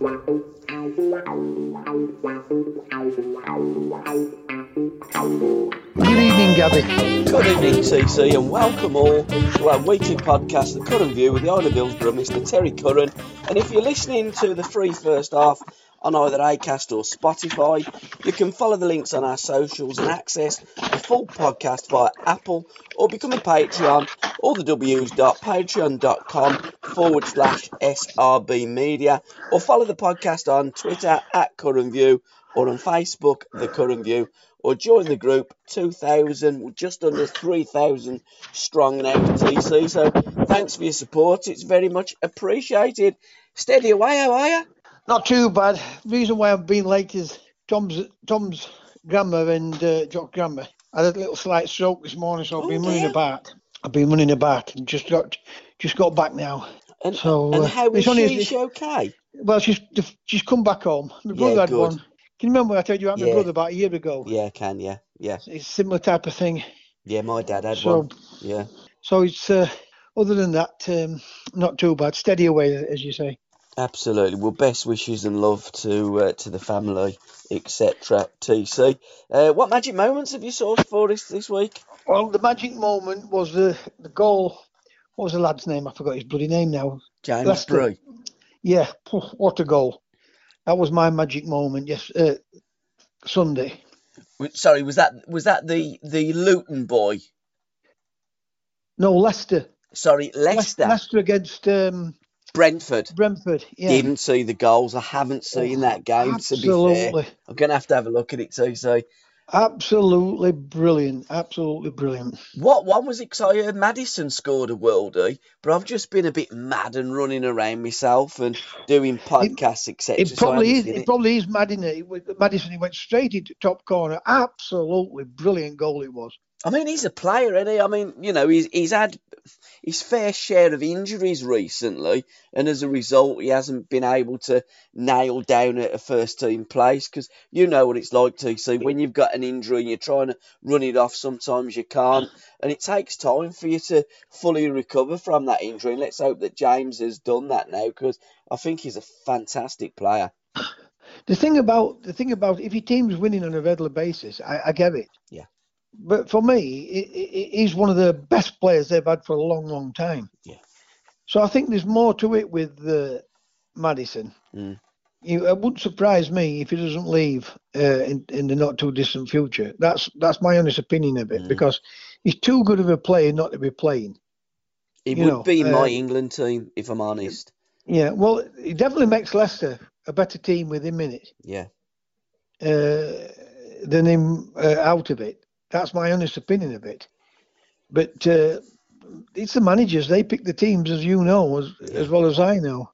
Good evening, Gabby. Good evening, TC, and welcome all to our weekly podcast, The Curran View, with the Isle of Hillsborough, Mr. Terry Curran. And if you're listening to the free first half on either Acast or Spotify, you can follow the links on our socials and access the full podcast via Apple or become a Patreon, all the w's.patreon.com forward slash SRB Media, or follow the podcast on Twitter at Curran View or on Facebook, The Curran View, or join the group 2,000, just under 3,000 strong in TC. So thanks for your support. It's very much appreciated. Steady away, how are you? Not too bad. Reason why I've been late is Tom's Tom's grandma and uh, Jock's grandma had a little slight stroke this morning, so I've been Oh, running dear. about. I've been running about and just got just got back now. And, So, and uh, how is she? Is she okay? Well, she's she's come back home. My Yeah, brother had good. one. Can you remember I told you about Yeah. my brother about a year ago? Yeah, can, yeah. Yeah. It's a similar type of thing. Yeah, my dad had So one. Yeah. so it's uh, other than that, um, not too bad. Steady away, as you say. Absolutely. Well, best wishes and love to uh, to the family, etc. TC. Uh, what magic moments have you sourced for us this week? Well, the magic moment was the the goal. What was the lad's name? I forgot his bloody name now. James Leicester. Brew. Yeah, what a goal! That was my magic moment. Yes, uh, Sunday. Sorry, was that was that the the Luton boy? No, Leicester. Sorry, Leicester, Leicester against um, Brentford. Brentford. Yeah, Didn't see the goals. I haven't oh, seen that game. To be fair, absolutely, I'm gonna have to have a look at it. TC. absolutely brilliant. Absolutely brilliant. What one was it? 'Cause I heard Madison scored a worldie, but I've just been a bit mad and running around myself and doing podcasts, etc. It so probably haven't is. It it. probably is Madison. Madison. He went straight into top corner. Absolutely brilliant goal it was. I mean, he's a player, isn't he? I mean, you know, he's he's had his fair share of injuries recently, and as a result, he hasn't been able to nail down a, a first team place. Because you know what it's like, TC. When you've got an injury and you're trying to run it off, sometimes you can't, and it takes time for you to fully recover from that injury. And let's hope that James has done that now, because I think he's a fantastic player. The thing about the thing about if your team's winning on a regular basis, I, I get it. Yeah. But for me, he's one of the best players they've had for a long, long time. Yeah. So I think there's more to it with uh, Madison. Mm. You, it wouldn't surprise me if he doesn't leave uh, in in the not too distant future. That's that's my honest opinion of it Mm. because he's too good of a player not to be playing. It You would know, be uh, my England team, if I'm honest. Yeah. Well, he definitely makes Leicester a better team with him in it. Yeah. uh, than him uh, out of it. That's my honest opinion of it. But uh, it's the managers; they pick the teams, as you know, as as well as I know.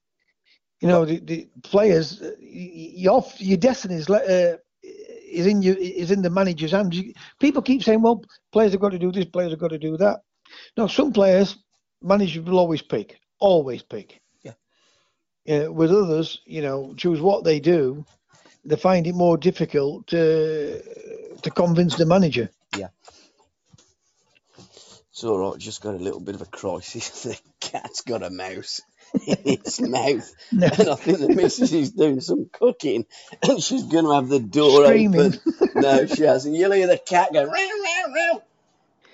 You know, the, the players, uh, your your destiny is uh, is in you is in the manager's hands. People keep saying, "Well, players have got to do this, players have got to do that." Now, some players managers will always pick, always pick. Yeah. Uh, with others, you know, choose what they do they find it more difficult to to convince the manager. It's all right. Just got a little bit of a crisis. The cat's got a mouse in its mouth, No. and I think the missus is doing some cooking, and she's going to have the door Screaming. open. No, she hasn't. You'll hear the cat go. Row, row, row.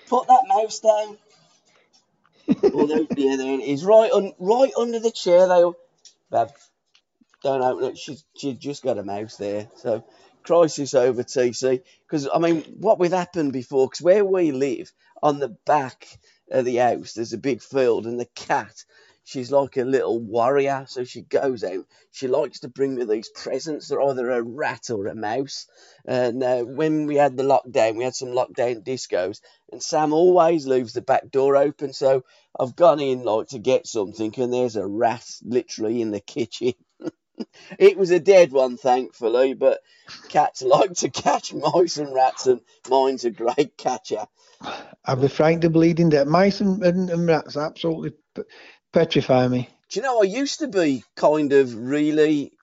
Put that mouse down. Although, yeah, there it is. Right, un, right under the chair, though. Bab, don't open it. She's she just got a mouse there. So crisis over TC. Because I mean, what would happened before? Because where we live, on the back of the house, there's a big field, and the cat she's like a little warrior. So she goes out. She likes to bring me these presents. They're either a rat or a mouse. And uh, when we had the lockdown, we had some lockdown discos, and Sam always leaves the back door open. So I've gone in like to get something, and there's a rat literally in the kitchen. It was a dead one, thankfully, but cats like to catch mice and rats, and mine's a great catcher. I'd be frightened to bleeding dead. Mice and, and, and rats absolutely petrify me. Do you know, I used to be kind of really,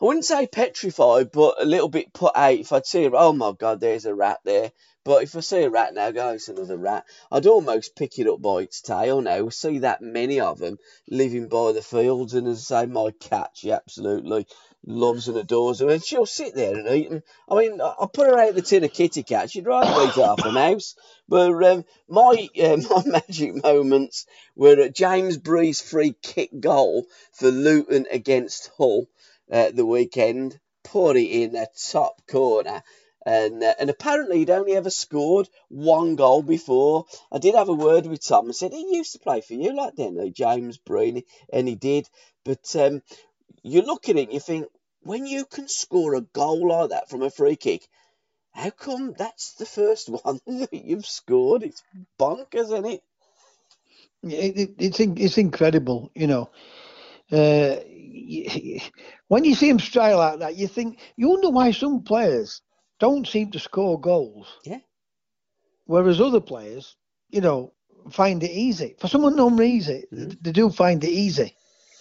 I wouldn't say petrified, but a little bit put out if I'd see, oh my God, there's a rat there. But if I see a rat now, go, it's another rat, I'd almost pick it up by its tail now. We see that many of them living by the fields. And as I say, my cat, she absolutely loves and adores them. And she'll sit there and eat them. I mean, I put her out the tin of kitty cat. She'd rather eat half a mouse. But um, my uh, my magic moments were at James Bree's free kick goal for Luton against Hull uh, the weekend. Put it in the top corner and uh, and apparently he'd only ever scored one goal before. I did have a word with Tom and said he used to play for you, like didn't he, James Breen, and he did. But um, you look at it, you think when you can score a goal like that from a free kick, how come that's the first one that you've scored? It's bonkers, isn't it? It, it, it's it's incredible, you know. Uh, when you see him strike like that, you think you wonder why some players don't seem to score goals. Yeah. Whereas other players, you know, find it easy. For some unknown reason, mm-hmm. they do find it easy.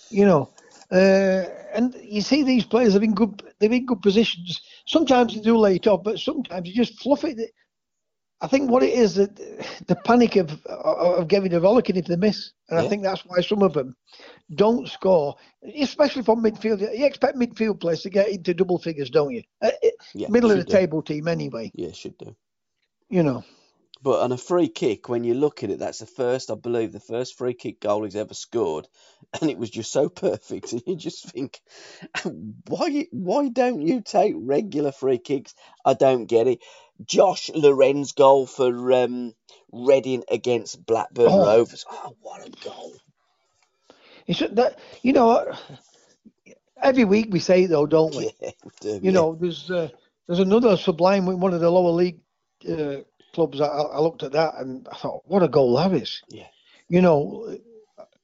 You know, uh, and you see these players are in good, they're in good positions. Sometimes they do lay it off, but sometimes you just fluff it. I think what it is that the panic of of giving a rollicking if they miss, and yeah. I think that's why some of them don't score, especially from midfield. You expect midfield players to get into double figures, don't you? Uh, yeah, middle of the do. table team, anyway. Yeah, should do. You know. But on a free kick, when you look at it, that's the first, I believe, the first free kick goal he's ever scored, and it was just so perfect. And you just think, why, why don't you take regular free kicks? I don't get it. Josh Laurent goal for um, Reading against Blackburn oh. Rovers. Oh, what a goal! It's that you know. Every week we say though, don't we? Yeah, we do, you yeah. know, there's uh, there's another Sublime one of the lower league uh, clubs. I, I, looked at that and I thought, what a goal that is! Yeah. You know,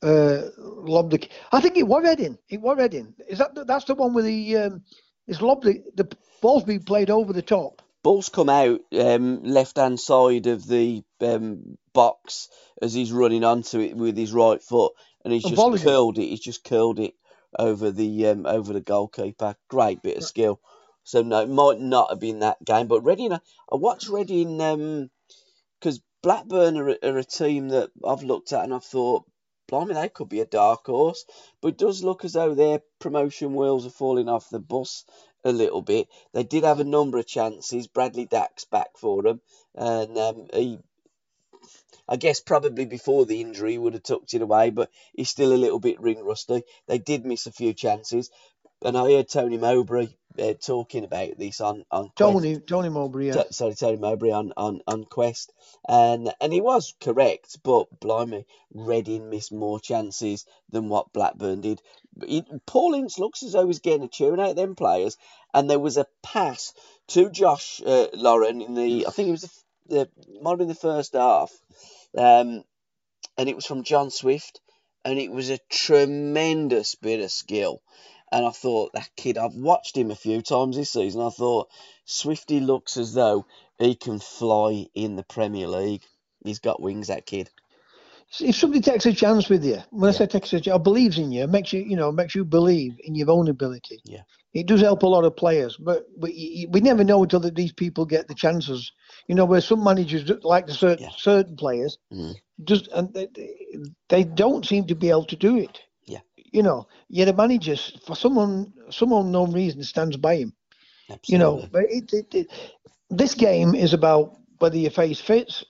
uh, lobbed the. I think it was Reading. It was Reading. Is that that's the one with the? Um, it's lobbed the, the ball's being played over the top ball's come out um, left hand side of the um, box as he's running onto it with his right foot, and he's just curled it. He's just curled it over the um, over the goalkeeper. Great bit of skill. So no, it might not have been that game, but Reading. I watched Reading because um, Blackburn are, are a team that I've looked at and I've thought, blimey, they could be a dark horse. But it does look as though their promotion wheels are falling off the bus a little bit. They did have a number of chances. Bradley Dack's back for them, and um, he, I guess, probably before the injury would have tucked it away, but he's still a little bit ring rusty. They did miss a few chances, and I heard Tony Mowbray uh, talking about this on on Tony Quest. Tony Mowbray, yeah. T- sorry, Tony Mowbray on, on on Quest, and and he was correct, but blimey, Reading missed more chances than what Blackburn did. He, Paul Ince looks as though he's getting a tune out of them players, and there was a pass to Josh uh, Laurent in the I think it was the, the might have been the first half, um, and it was from John Swift, and it was a tremendous bit of skill and I thought that kid. I've watched him a few times this season. I thought Swifty looks as though he can fly in the Premier League. He's got wings, that kid. If somebody takes a chance with you, when yeah. I say takes a chance, or believes in you, makes you, you know, makes you believe in your own ability. Yeah, it does help a lot of players, but we, we never know until these people get the chances. You know, where some managers like certain yeah. certain players, mm. just and they, they don't seem to be able to do it you know, yet a manager for someone some unknown reason stands by him. Absolutely. You know, but it, it, it, this game is about whether your face fits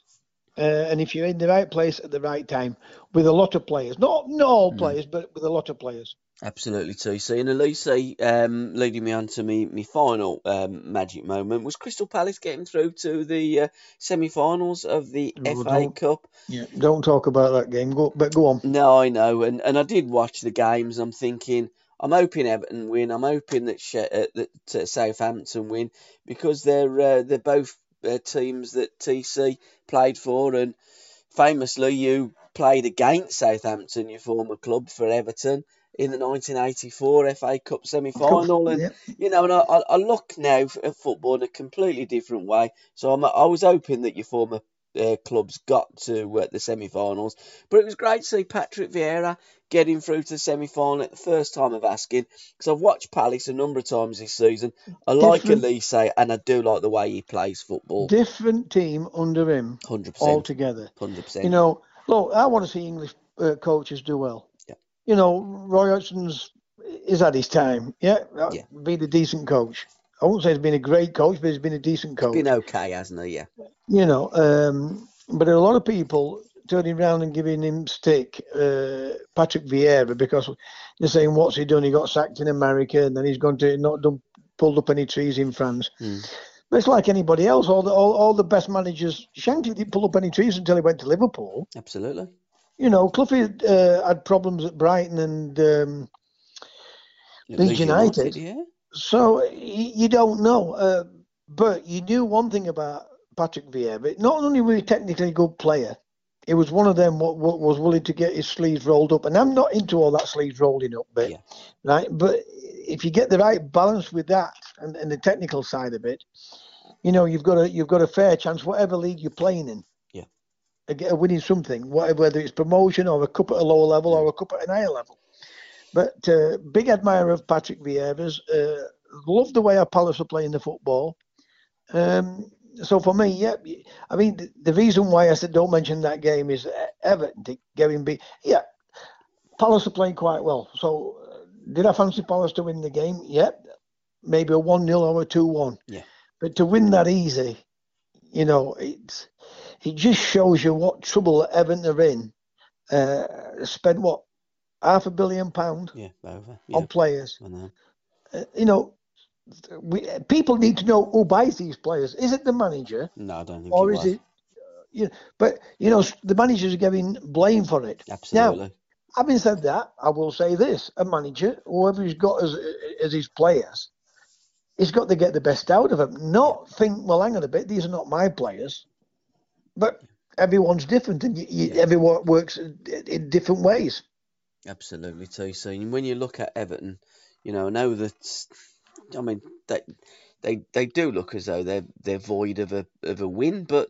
Uh, and if you're in the right place at the right time with a lot of players, not not all players, but with a lot of players. Absolutely, TC. And Elise, um, leading me on to me, my final um, magic moment was Crystal Palace getting through to the uh, semi-finals of the Oh, FA Cup. Yeah. Don't talk about that game. Go, but go on. No, I know, and and I did watch the games. I'm thinking, I'm hoping Everton win. I'm hoping that She- uh, that uh, Southampton win because they're uh, they're both uh, teams that TC played for, and famously you played against Southampton, your former club, for Everton in the 1984 FA Cup semi-final, and Yeah. you know, and I, I look now at football in a completely different way. So I'm, I was hoping that your former uh, clubs got to uh, the semi-finals, but it was great to see Patrick Vieira getting through to the semi-final at the first time of asking. Because I've watched Palace a number of times this season. I like Different- Elise, and I do like the way he plays football. Different team under him Hundred percent, altogether. hundred percent. You know, look, I want to see English uh, coaches do well. You know, Roy Hodgson's is at his time. Yeah, uh, Yeah. been a decent coach. I won't say he's been a great coach, but he's been a decent coach. been okay, hasn't he? Yeah, you know, um, but a lot of people turning around and giving him stick, uh, Patrick Vieira, because they're saying, what's he done? He got sacked in America and then he's gone to not done, pulled up any trees in France. Mm. But it's like anybody else. All the all, all the best managers, Shankly didn't pull up any trees until he went to Liverpool. absolutely. You know, Cloughy uh, had problems at Brighton and um, Leeds United. yeah. So y- you don't know, uh, but you knew one thing about Patrick Vieira. But Not only was he technically a good player, he was one of them what, what was willing to get his sleeves rolled up. And I'm not into all that sleeves rolling up bit, Yeah. right? But if you get the right balance with that and, and the technical side of it, you know you've got a you've got a fair chance whatever league you're playing in. Yeah. of get- of winning something, whether it's promotion or a cup at a lower level or a cup at an higher level. But uh, big admirer of Patrick Vieira's. Uh, love the way our Palace are playing the football. Um, so for me, yeah, I mean the, the reason why I said don't mention that game is uh, Everton to getting beat. Yeah, Palace are playing quite well. So uh, did I fancy Palace to win the game? Yep, maybe a one 0 or a two one. Yeah. But to win that easy, you know, it's it just shows you what trouble Everton are in. Uh, spent what half a billion pound Yeah, over. Yeah, on players. Know. Uh, you know, we people need to know who buys these players. Is it the manager No, I don't think or it is was. it? Uh, you but you know the managers are getting blame for it. Absolutely. Now, Having said that, I will say this: a manager, whoever he's got as as his players, he's got to get the best out of them. Not think, well, hang on a bit, these are not my players, but everyone's different, and you, you, Yeah. everyone works in, in different ways. Absolutely, too. So when you look at Everton, you know, I know that. I mean, they they they do look as though they're they're void of a of a win, but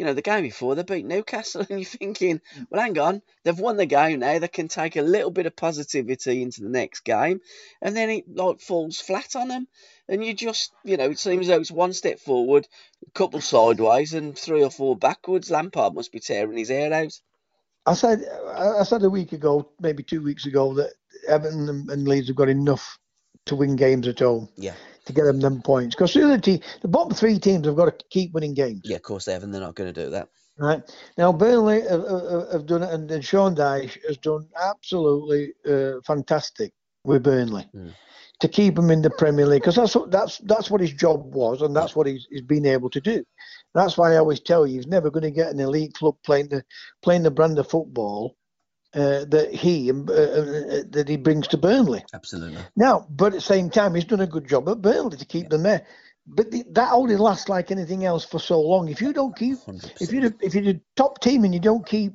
you know, the game before they beat Newcastle, and you're thinking, mm. well, hang on, they've won the game now. They can take a little bit of positivity into the next game, and then it like falls flat on them, and you just, you know, it seems as though it's one step forward, a couple sideways, and three or four backwards. Lampard must be tearing his hair out. I said I said a week ago, maybe two weeks ago, that Everton and, and Leeds have got enough to win games at home Yeah, to get them them points. Because the other team, the bottom three teams have got to keep winning games. yeah, of course they have, and they're not going to do that. Right now, Burnley have, have, have done it, and, and Sean Dyche has done absolutely uh, fantastic with Burnley Mm. to keep him in the Premier League because that's what that's that's what his job was, and that's what he's, he's been able to do. That's why I always tell you, he's never going to get an elite club playing the playing the brand of football uh, that he uh, uh, that he brings to Burnley. Absolutely. Now, but at the same time, he's done a good job at Burnley to keep them there. But the, that only lasts like anything else for so long. If you don't keep, Hundred if you're if you're the top team and you don't keep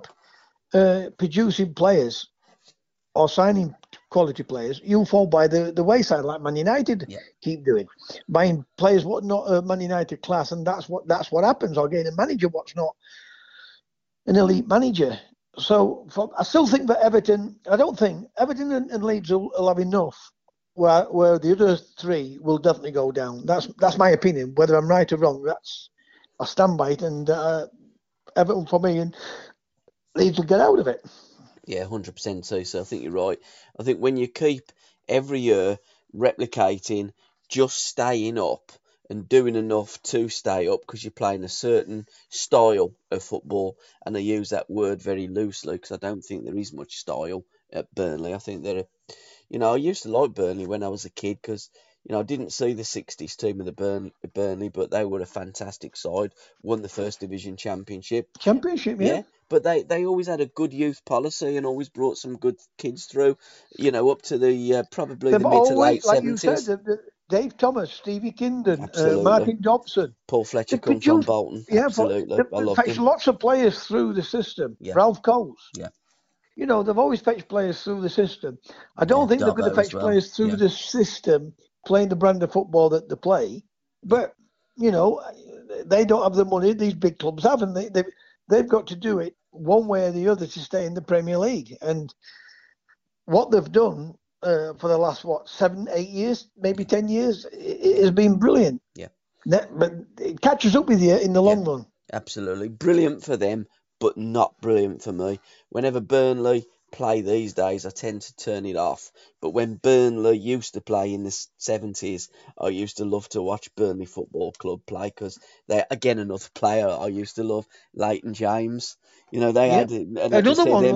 uh, producing players or signing quality players, you'll fall by the, the wayside like Man United Yeah. keep doing, buying players what not uh, Man United class, and that's what that's what happens. Or getting a manager what's not an elite manager. So for, I still think that Everton, I don't think Everton and, and Leeds will, will have enough. Where where the other three will definitely go down. That's that's my opinion. Whether I'm right or wrong, that's I stand by it. And uh, Everton for me and Leeds will get out of it. Yeah, hundred percent too. So I think you're right. I think when you keep every year replicating, just staying up, and doing enough to stay up because you're playing a certain style of football. And I use that word very loosely because I don't think there is much style at Burnley. I think they're, you know, I used to like Burnley when I was a kid because you know, I didn't see the 60s team of the Burn, Burnley, but they were a fantastic side. Won the First Division Championship. Championship, yeah. yeah. But they, they always had a good youth policy and always brought some good kids through, you know, up to the uh, probably They've the mid to late like 70s. You said, the, Dave Thomas, Stevie Kindon, uh, Martin Dobson. Paul Fletcher comes from Bolton. Yeah, Absolutely. They, I love fetched lots of players through the system. Yeah. Ralph Coates. Yeah. You know, they've always fetched players through the system. I don't yeah, think they're going to fetch well. players through yeah. the system playing the brand of football that they play. But you know, they don't have the money. These big clubs haven't. They they they've got to do it one way or the other to stay in the Premier League. And what they've done uh, for the last what seven, eight years, maybe ten years, it, it has been brilliant. Yeah. That, but it catches up with you in the long yeah, run. Absolutely, brilliant for them, but not brilliant for me. Whenever Burnley play these days, I tend to turn it off. But when Burnley used to play in the 70s, I used to love to watch Burnley Football Club play because they're, again, another player I used to love, Leighton James. You know, they had another one.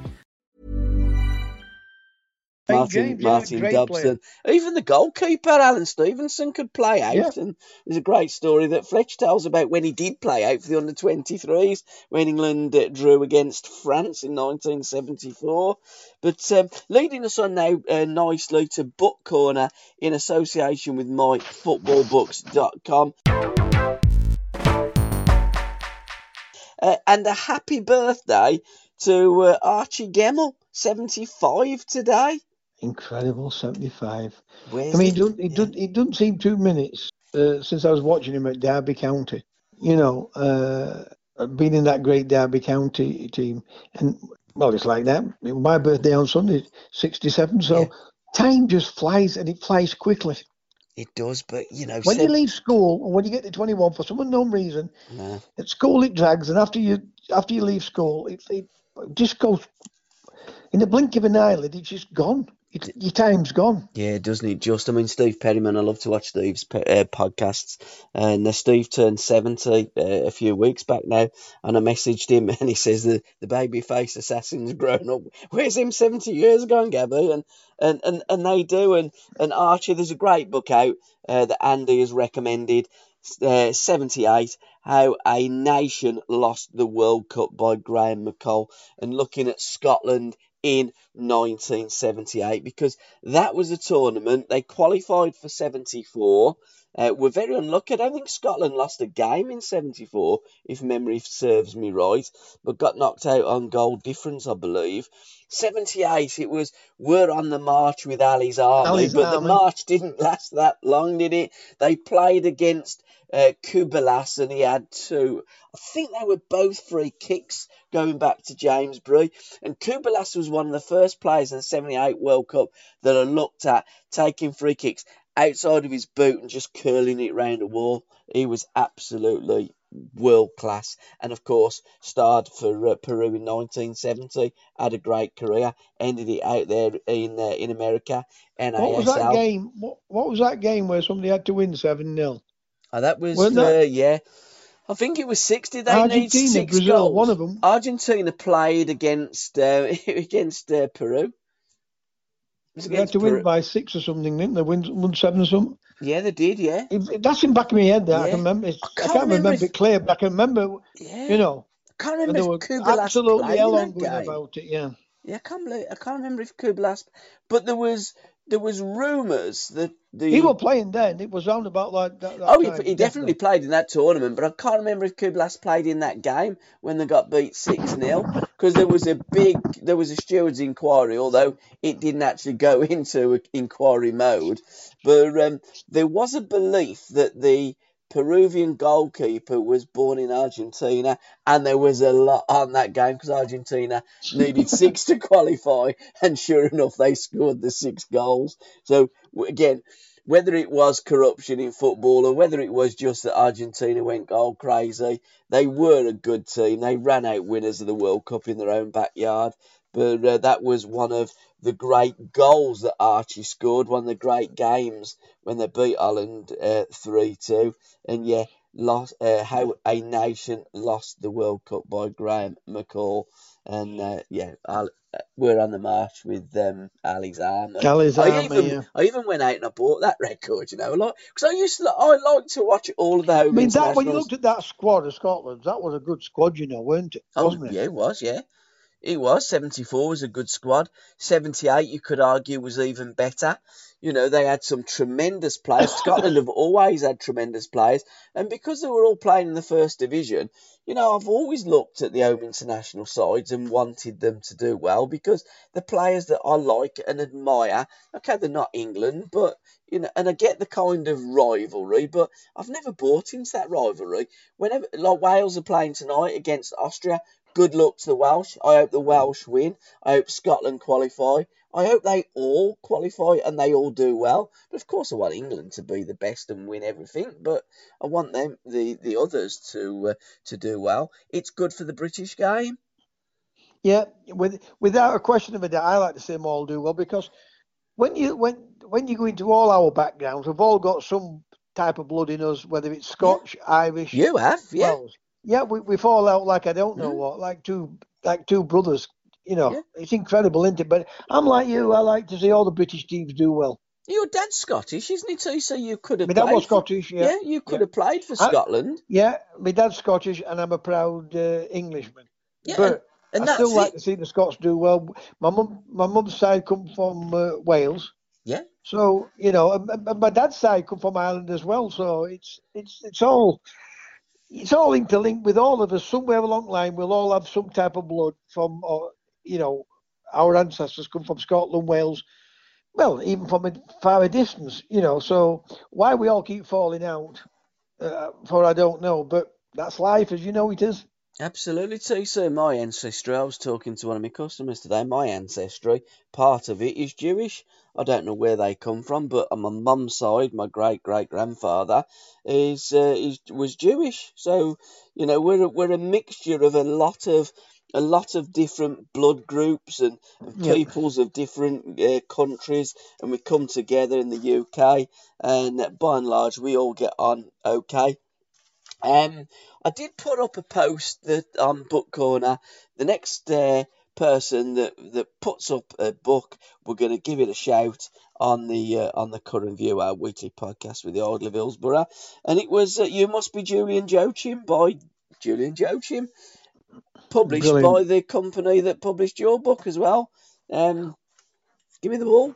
Martin, James, Martin Dobson. Player. Even the goalkeeper, Alan Stevenson, could play out. Yeah. And there's a great story that Fletch tells about when he did play out for the under 23s when England uh, drew against France in 1974. But um, leading us on now uh, nicely to Book Corner in association with myfootballbooks.com. Uh, and a happy birthday to uh, Archie Gemmill, 75 today incredible 75. Where's I mean, it, it, yeah. it doesn't seem two minutes uh, since I was watching him at Derby County. You know, uh, being in that great Derby County team. And, well, it's like that. My birthday on Sunday, 67. So yeah. time just flies and it flies quickly. It does, but you know, when you leave school or when you get to 21 for some unknown reason, nah. at school it drags, and after you after you leave school, it, it just goes in the blink of an eyelid. It's just gone your time's gone. Yeah, doesn't it? Just, I mean, Steve Perryman. I love to watch Steve's uh, podcasts. And uh, Steve turned seventy uh, a few weeks back now, and I messaged him, and he says the the baby face assassin's grown up. Where's him seventy years ago, Gabby? And and and and they do. And and Archie, there's a great book out uh, that Andy has recommended. Uh, 78 how a nation lost the world cup by graham mccoll and looking at scotland in 1978 because that was a tournament. They qualified for 74. Uh, were very unlucky. I don't think Scotland lost a game in 74, if memory serves me right, but got knocked out on goal difference, I believe. 78, it was we're on the march with Ali's army, Ali's but army. the march didn't last that long, did it? They played against uh, Cubillas, and he had two. I think they were both free kicks going back to James Bree. And Cubillas was one of the first players in the 78 World Cup that I looked at taking free kicks outside of his boot and just curling it round a wall. He was absolutely world class, and of course starred for uh, Peru in 1970. Had a great career, ended it out there in uh, in America. What was that game? What, what was that game where somebody had to win seven 0 Oh, that was uh, yeah. I think it was sixty. They Argentina, six Brazil, goals. one of them. Argentina played against uh, against uh, Peru. They had to Peru. win by six or something, didn't they? Win, won seven or something. Yeah, they did. Yeah. It- That's in back of my head. There, I can remember. It's, I can't can't, remember, remember if- it clear, but I can remember. Yeah. You know, I can't remember if Cubillas absolutely hell on that about it. Yeah. Yeah, I can't believe, I can't remember if Cubillas, but there was there was rumours that the He was playing then. It was on about like that. that Oh, he, definitely played in that tournament, but I can't remember if Cubillas played in that game when they got beat 6 0 because there was a big, there was a steward's inquiry, although it didn't actually go into inquiry mode. But um, there was a belief that the Peruvian goalkeeper was born in Argentina, and there was a lot on that game because Argentina needed six to qualify, and sure enough, they scored the six goals. So again, whether it was corruption in football or whether it was just that Argentina went goal crazy, they were a good team. They ran out winners of the World Cup in their own backyard. But uh, that was one of the great goals that Archie scored, one of the great games when they beat Holland uh, 3 2. And yeah, lost uh, how a nation lost the World Cup by Graham McColl. And uh, yeah, uh, we're on the march with um, Ali's. Ali's I even, yeah. I even went out and I bought that record, you know, like because I used to, I like to watch all of the I mean, that when you looked at that squad of Scotland, that was a good squad, you know, weren't it? Oh, yeah, it was, yeah. It was. 74 was a good squad. 78, you could argue, was even better. You know, they had some tremendous players. Scotland have always had tremendous players. And because they were all playing in the first division, you know, I've always looked at the home international sides and wanted them to do well because the players that I like and admire, okay, they're not England, but, you know, and I get the kind of rivalry, but I've never bought into that rivalry. Whenever, like, Wales are playing tonight against Austria, good luck to the Welsh. I hope the Welsh win. I hope Scotland qualify. I hope they all qualify and they all do well. But of course, I want England to be the best and win everything. But I want them, the the others, to uh, to do well. It's good for the British game. Yeah, with, without a question of a doubt, I like to see them all do well because when you when when you go into all our backgrounds, we've all got some type of blood in us, whether it's Scotch, Irish, You have, yeah. Welsh. Yeah, we, we fall out like I don't know Mm. what, like two like two brothers. You know, Yeah. it's incredible, isn't it? But I'm like you. I like to see all the British teams do well. Your dad's Scottish, isn't he too? So you could have My dad was for- Scottish. Yeah, Yeah, you could yeah. have played for I- Scotland. Yeah, my dad's Scottish, and I'm a proud uh, Englishman. Yeah, but and I that's still like to see the Scots do well. My mum, my mum's side come from uh, Wales, Yeah. so you know, and, and my dad's side come from Ireland as well. So it's it's it's all it's all interlinked with all of us. Somewhere along the line, we'll all have some type of blood from, or you know, our ancestors come from Scotland, Wales. Well, even from a far a distance, you know. So why we all keep falling out, uh, for I don't know. But that's life, as you know it is. Absolutely, too. So my ancestry, I was talking to one of my customers today. My ancestry, part of it is Jewish. I don't know where they come from, but on my mum's side, my great great grandfather is uh, is was Jewish. So you know we're a, we're a mixture of a lot of a lot of different blood groups and, and Yeah. peoples of different uh, countries, and we come together in the UK, and by and large we all get on okay. Um, I did put up a post that on Book Corner. The next uh, person that that puts up a book, we're going to give it a shout on the uh, on the Curran View, our weekly podcast with the Idler of Hillsborough. And it was uh, "You Must Be Julian Joachim" by Julian Joachim, published Brilliant. by the company that published your book as well. Um, give me the ball.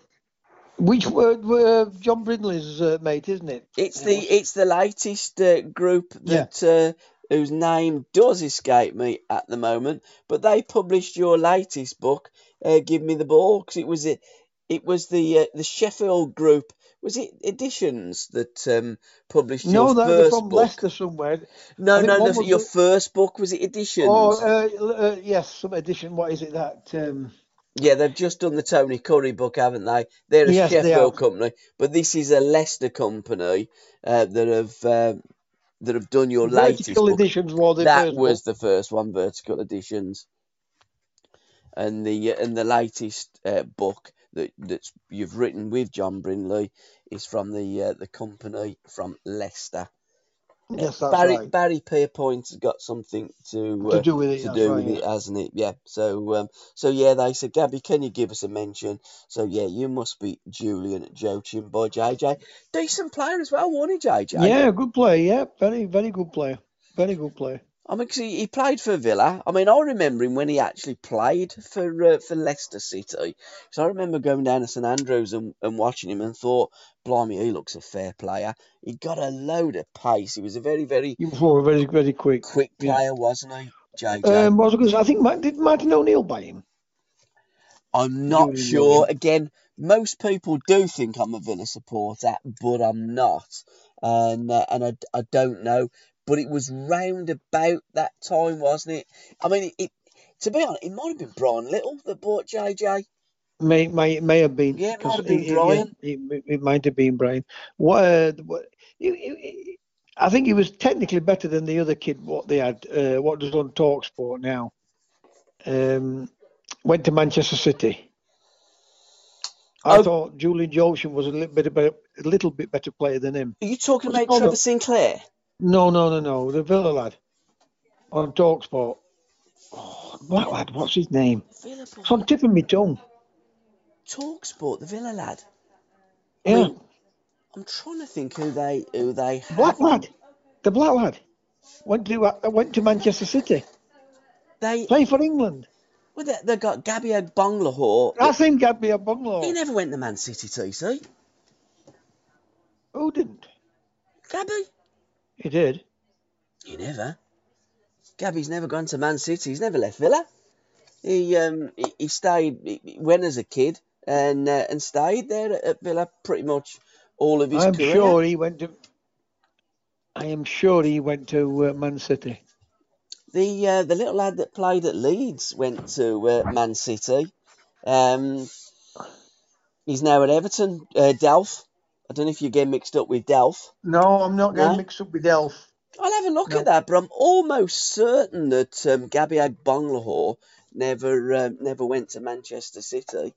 Which were, were John Brindley's uh, mate, isn't it? It's the it's the latest uh, group Yeah. that uh, whose name does escape me at the moment, but they published your latest book, uh, "Give Me the Ball," because it was it it was the uh, the Sheffield group. Was it editions that um, published No, your first from book? Leicester somewhere. No, no, was your the- first book was it editions? Oh, uh, uh, yes, some edition. What is it that? Um, Yeah, they've just done the Tony Currie book, haven't they? They're a Yes, Sheffield have. company, but this is a Leicester company uh, that have uh, that have done your latest vertical book. editions the that first was book. the first one, vertical editions, and the and the latest uh, book that that's you've written with John Brindley is from the uh, the company from Leicester. Yes, that's Barry right. Barry Pierpoint's got something to To uh, do with it, to do right, with yeah. it, hasn't it? Yeah. So um, so yeah, they said, Gabby, can you give us a mention? So yeah, you must be Julian Joachim by JJ. Decent player as well, wasn't he, JJ? Yeah, good play. Yeah, very, very good player. Very good player. I mean, 'cause he, he played for Villa. I mean, I remember him when he actually played for uh, for Leicester City. So I remember going down to St Andrews and, and watching him and thought, blimey, he looks a fair player. He got a load of pace. He was a very, very You were very, very quick. quick Yeah. player, wasn't he, JJ? Um, was I going to say? I think did Martin O'Neill buy him? I'm not sure. Again, most people do think I'm a Villa supporter, but I'm not, and uh, and I, I don't know. But it was round about that time, wasn't it? I mean, it, it to be honest, it might have been Brian Little that bought JJ. May may may have been. Yeah, it might have been it- it- Brian. yeah, it, it might have been Brian. What? Uh, what I think he was technically better than the other kid. What they had. Uh, what does on Talksport now? Um, went to Manchester City. I Oh. thought Julian Joachim was a little bit better, a little bit better player than him. Are you talking What's about? Trevor Sinclair? No, no, no, no. The Villa lad on Talksport. Oh, black lad. What's his name? Villa It's on tip of my tongue. Talksport, the Villa lad. Yeah, I'm trying to think who they who they had. black lad. The black lad went to uh, went to Manchester City. They Play for England. well, they, they got Gabby Agbonlahor. I think be a. He never went to Man City, TC. Who didn't? Gabby? He did. He never. Gabby's never gone to Man City. He's never left Villa. He um he, he stayed. He went as a kid and uh, and stayed there at, at Villa pretty much all of his I'm career. sure he went to. I am sure he went to uh, Man City. The uh, the little lad that played at Leeds went to uh, Man City. Um, he's now at Everton. Uh, Delph. I don't know if you get mixed up with Delph. No, I'm not getting No? mixed up with Elf. I'll have a look No. at that, but I'm almost certain that um, Gabby Agbonlahor never um, never went to Manchester City.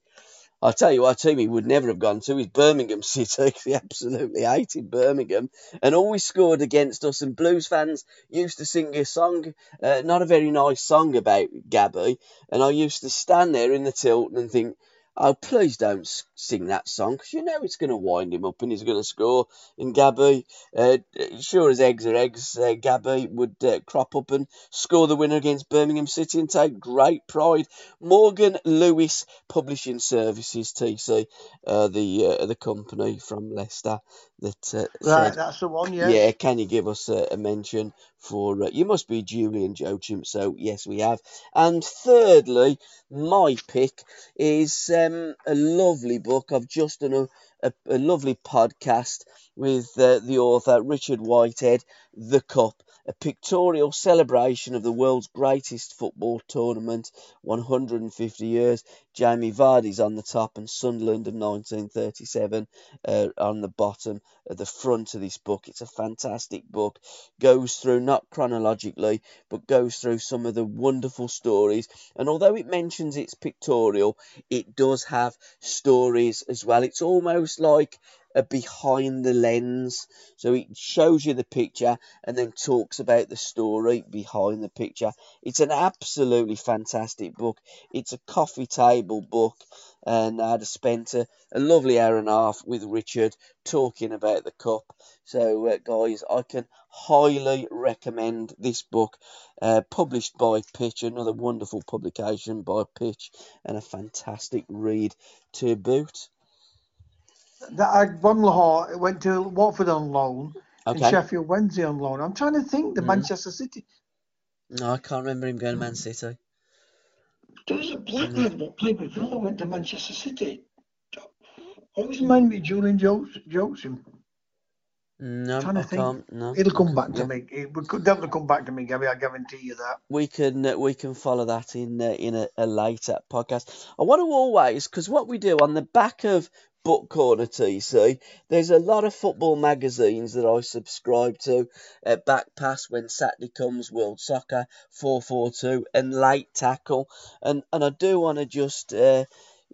I'll tell you what team he would never have gone to is Birmingham City 'cause he absolutely hated Birmingham and always scored against us. And Blues fans used to sing a song, uh, not a very nice song about Gabby. And I used to stand there in the tilt and think, oh, please don't sing that song because you know it's going to wind him up and he's going to score. And Gabby, uh, sure as eggs are eggs, uh, Gabby would uh, crop up and score the winner against Birmingham City and take great pride. Morgan Lewis Publishing Services, TC, uh, the uh, the company from Leicester that uh, Right, said, that's the one. Yeah. yeah, can you give us a, a mention for? Uh, you must be Julian Joachim, so yes, we have. And thirdly, my pick is um, a lovely book. I've just done a, a, a lovely podcast with uh, the author Richard Whitehead, The Cup, a pictorial celebration of the world's greatest football tournament, 150 years. Jamie Vardy's on the top and Sunderland of 1937 uh, on the bottom at the front of this book. It's a fantastic book. Goes through not chronologically, but goes through some of the wonderful stories. And although it mentions it's pictorial, it does have stories as well. It's almost like behind the lens. So it shows you the picture and then talks about the story behind the picture. It's an absolutely fantastic book. It's a coffee table book, and I'd have spent a, a lovely hour and a half with Richard talking about the cup. So, uh, guys, I can highly recommend this book, uh, published by Pitch, another wonderful publication by Pitch, and a fantastic read to boot. That Agbonlahor went to Watford on loan and Sheffield Wednesday on loan. I'm trying to think the Mhm. Manchester City. No, I can't remember him going to Man City. There's a black Mm-hmm. lad that played Villa went to Manchester City. Always remind me Julian Jones- Johnson. No, I think. can't. No, It'll come back to Yeah. me. It will definitely come back to me, Gabby. I guarantee you that. we can uh, we can follow that in uh, in a, a later podcast. I want to always because what we do on the back of Book Corner TC, there's a lot of football magazines that I subscribe to. Uh, Back Pass when Saturday comes, World Soccer, four four two, and Late Tackle, and and I do want to just uh,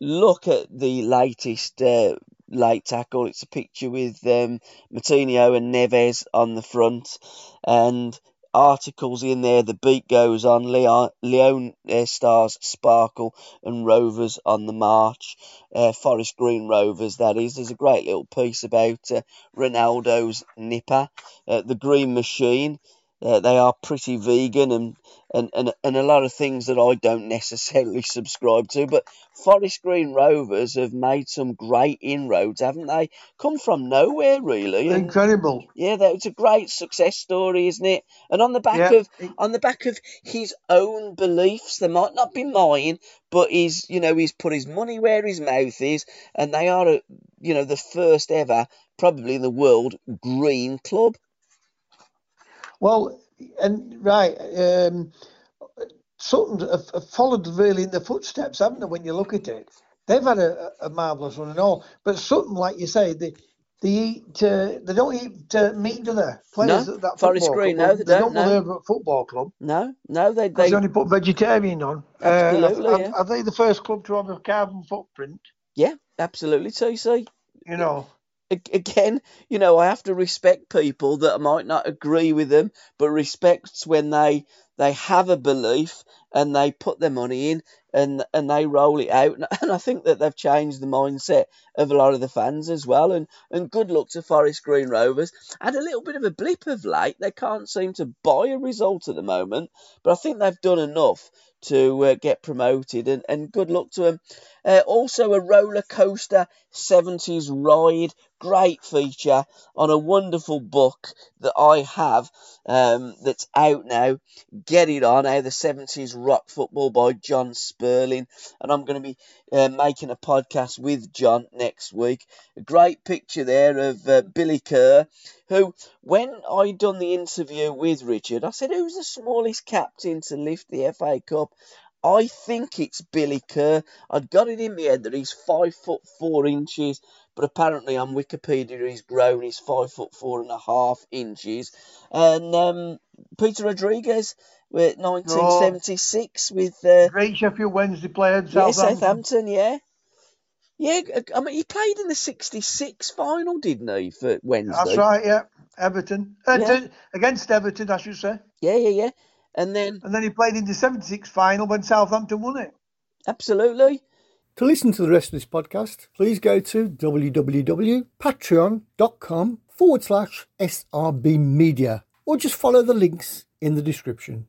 look at the latest. Uh, late tackle. It's a picture with um, and Neves on the front, and articles in there. The beat goes on. Leon, Leon uh, stars Sparkle and Rovers on the march. Uh, Forest Green Rovers, that is. There's a great little piece about uh, Ronaldo's nipper, uh, the Green Machine. Uh, they are pretty vegan and, and, and, and a lot of things that I don't necessarily subscribe to. But Forest Green Rovers have made some great inroads, haven't they? Come from nowhere, really. And, Incredible. Yeah, it's a great success story, isn't it? And on the back yeah. of on the back of his own beliefs, they might not be mine, but he's you know he's put his money where his mouth is, and they are a, you know the first ever, probably in the world, green club. Well, and right, um, Sutton have, followed really in the footsteps, haven't they? When you look at it, they've had a, a marvelous run and all. But Sutton, like you say, they they eat. Uh, they don't eat uh, meat, do they? Players no, that Forest Green. Club, no, they, they don't. don't no. football club. No, no, they they... only put vegetarian on. Absolutely. Uh, are, yeah. are, they the first club to have a carbon footprint? Yeah, absolutely. TC. You know again, you know, I have to respect people that might not agree with them, but respects when they they have a belief and they put their money in and and they roll it out. And I think that they've changed the mindset of a lot of the fans as well. And and good luck to Forest Green Rovers. Had a little bit of a blip of late. They can't seem to buy a result at the moment, but I think they've done enough to uh, get promoted. And, and good luck to them. Uh, also, a roller coaster 70s ride. Great feature on a wonderful book that I have um, that's out now. Get it on How the 70s Rock Football by John Spurling. And I'm going to be uh, making a podcast with John next week. A great picture there of uh, Billy Kerr, who, when I done the interview with Richard, I said, Who's the smallest captain to lift the FA Cup? I think it's Billy Kerr. I'd got it in my head that he's five foot four inches, but apparently on Wikipedia he's grown. He's five foot four and a half inches. And um, Peter Rodrigues, with 1976 oh, with uh, great Sheffield Wednesday player. Yeah, Southampton. Yeah. Yeah, I mean, he played in the '66 final, didn't he, for Wednesday? That's right. Yeah, Everton uh, yeah. against Everton, I should say. Yeah, yeah, yeah. And then and then he played in the '76 final when Southampton won it. Absolutely. To listen to the rest of this podcast, please go to www.patreon.com forward slash SRB Media or just follow the links in the description.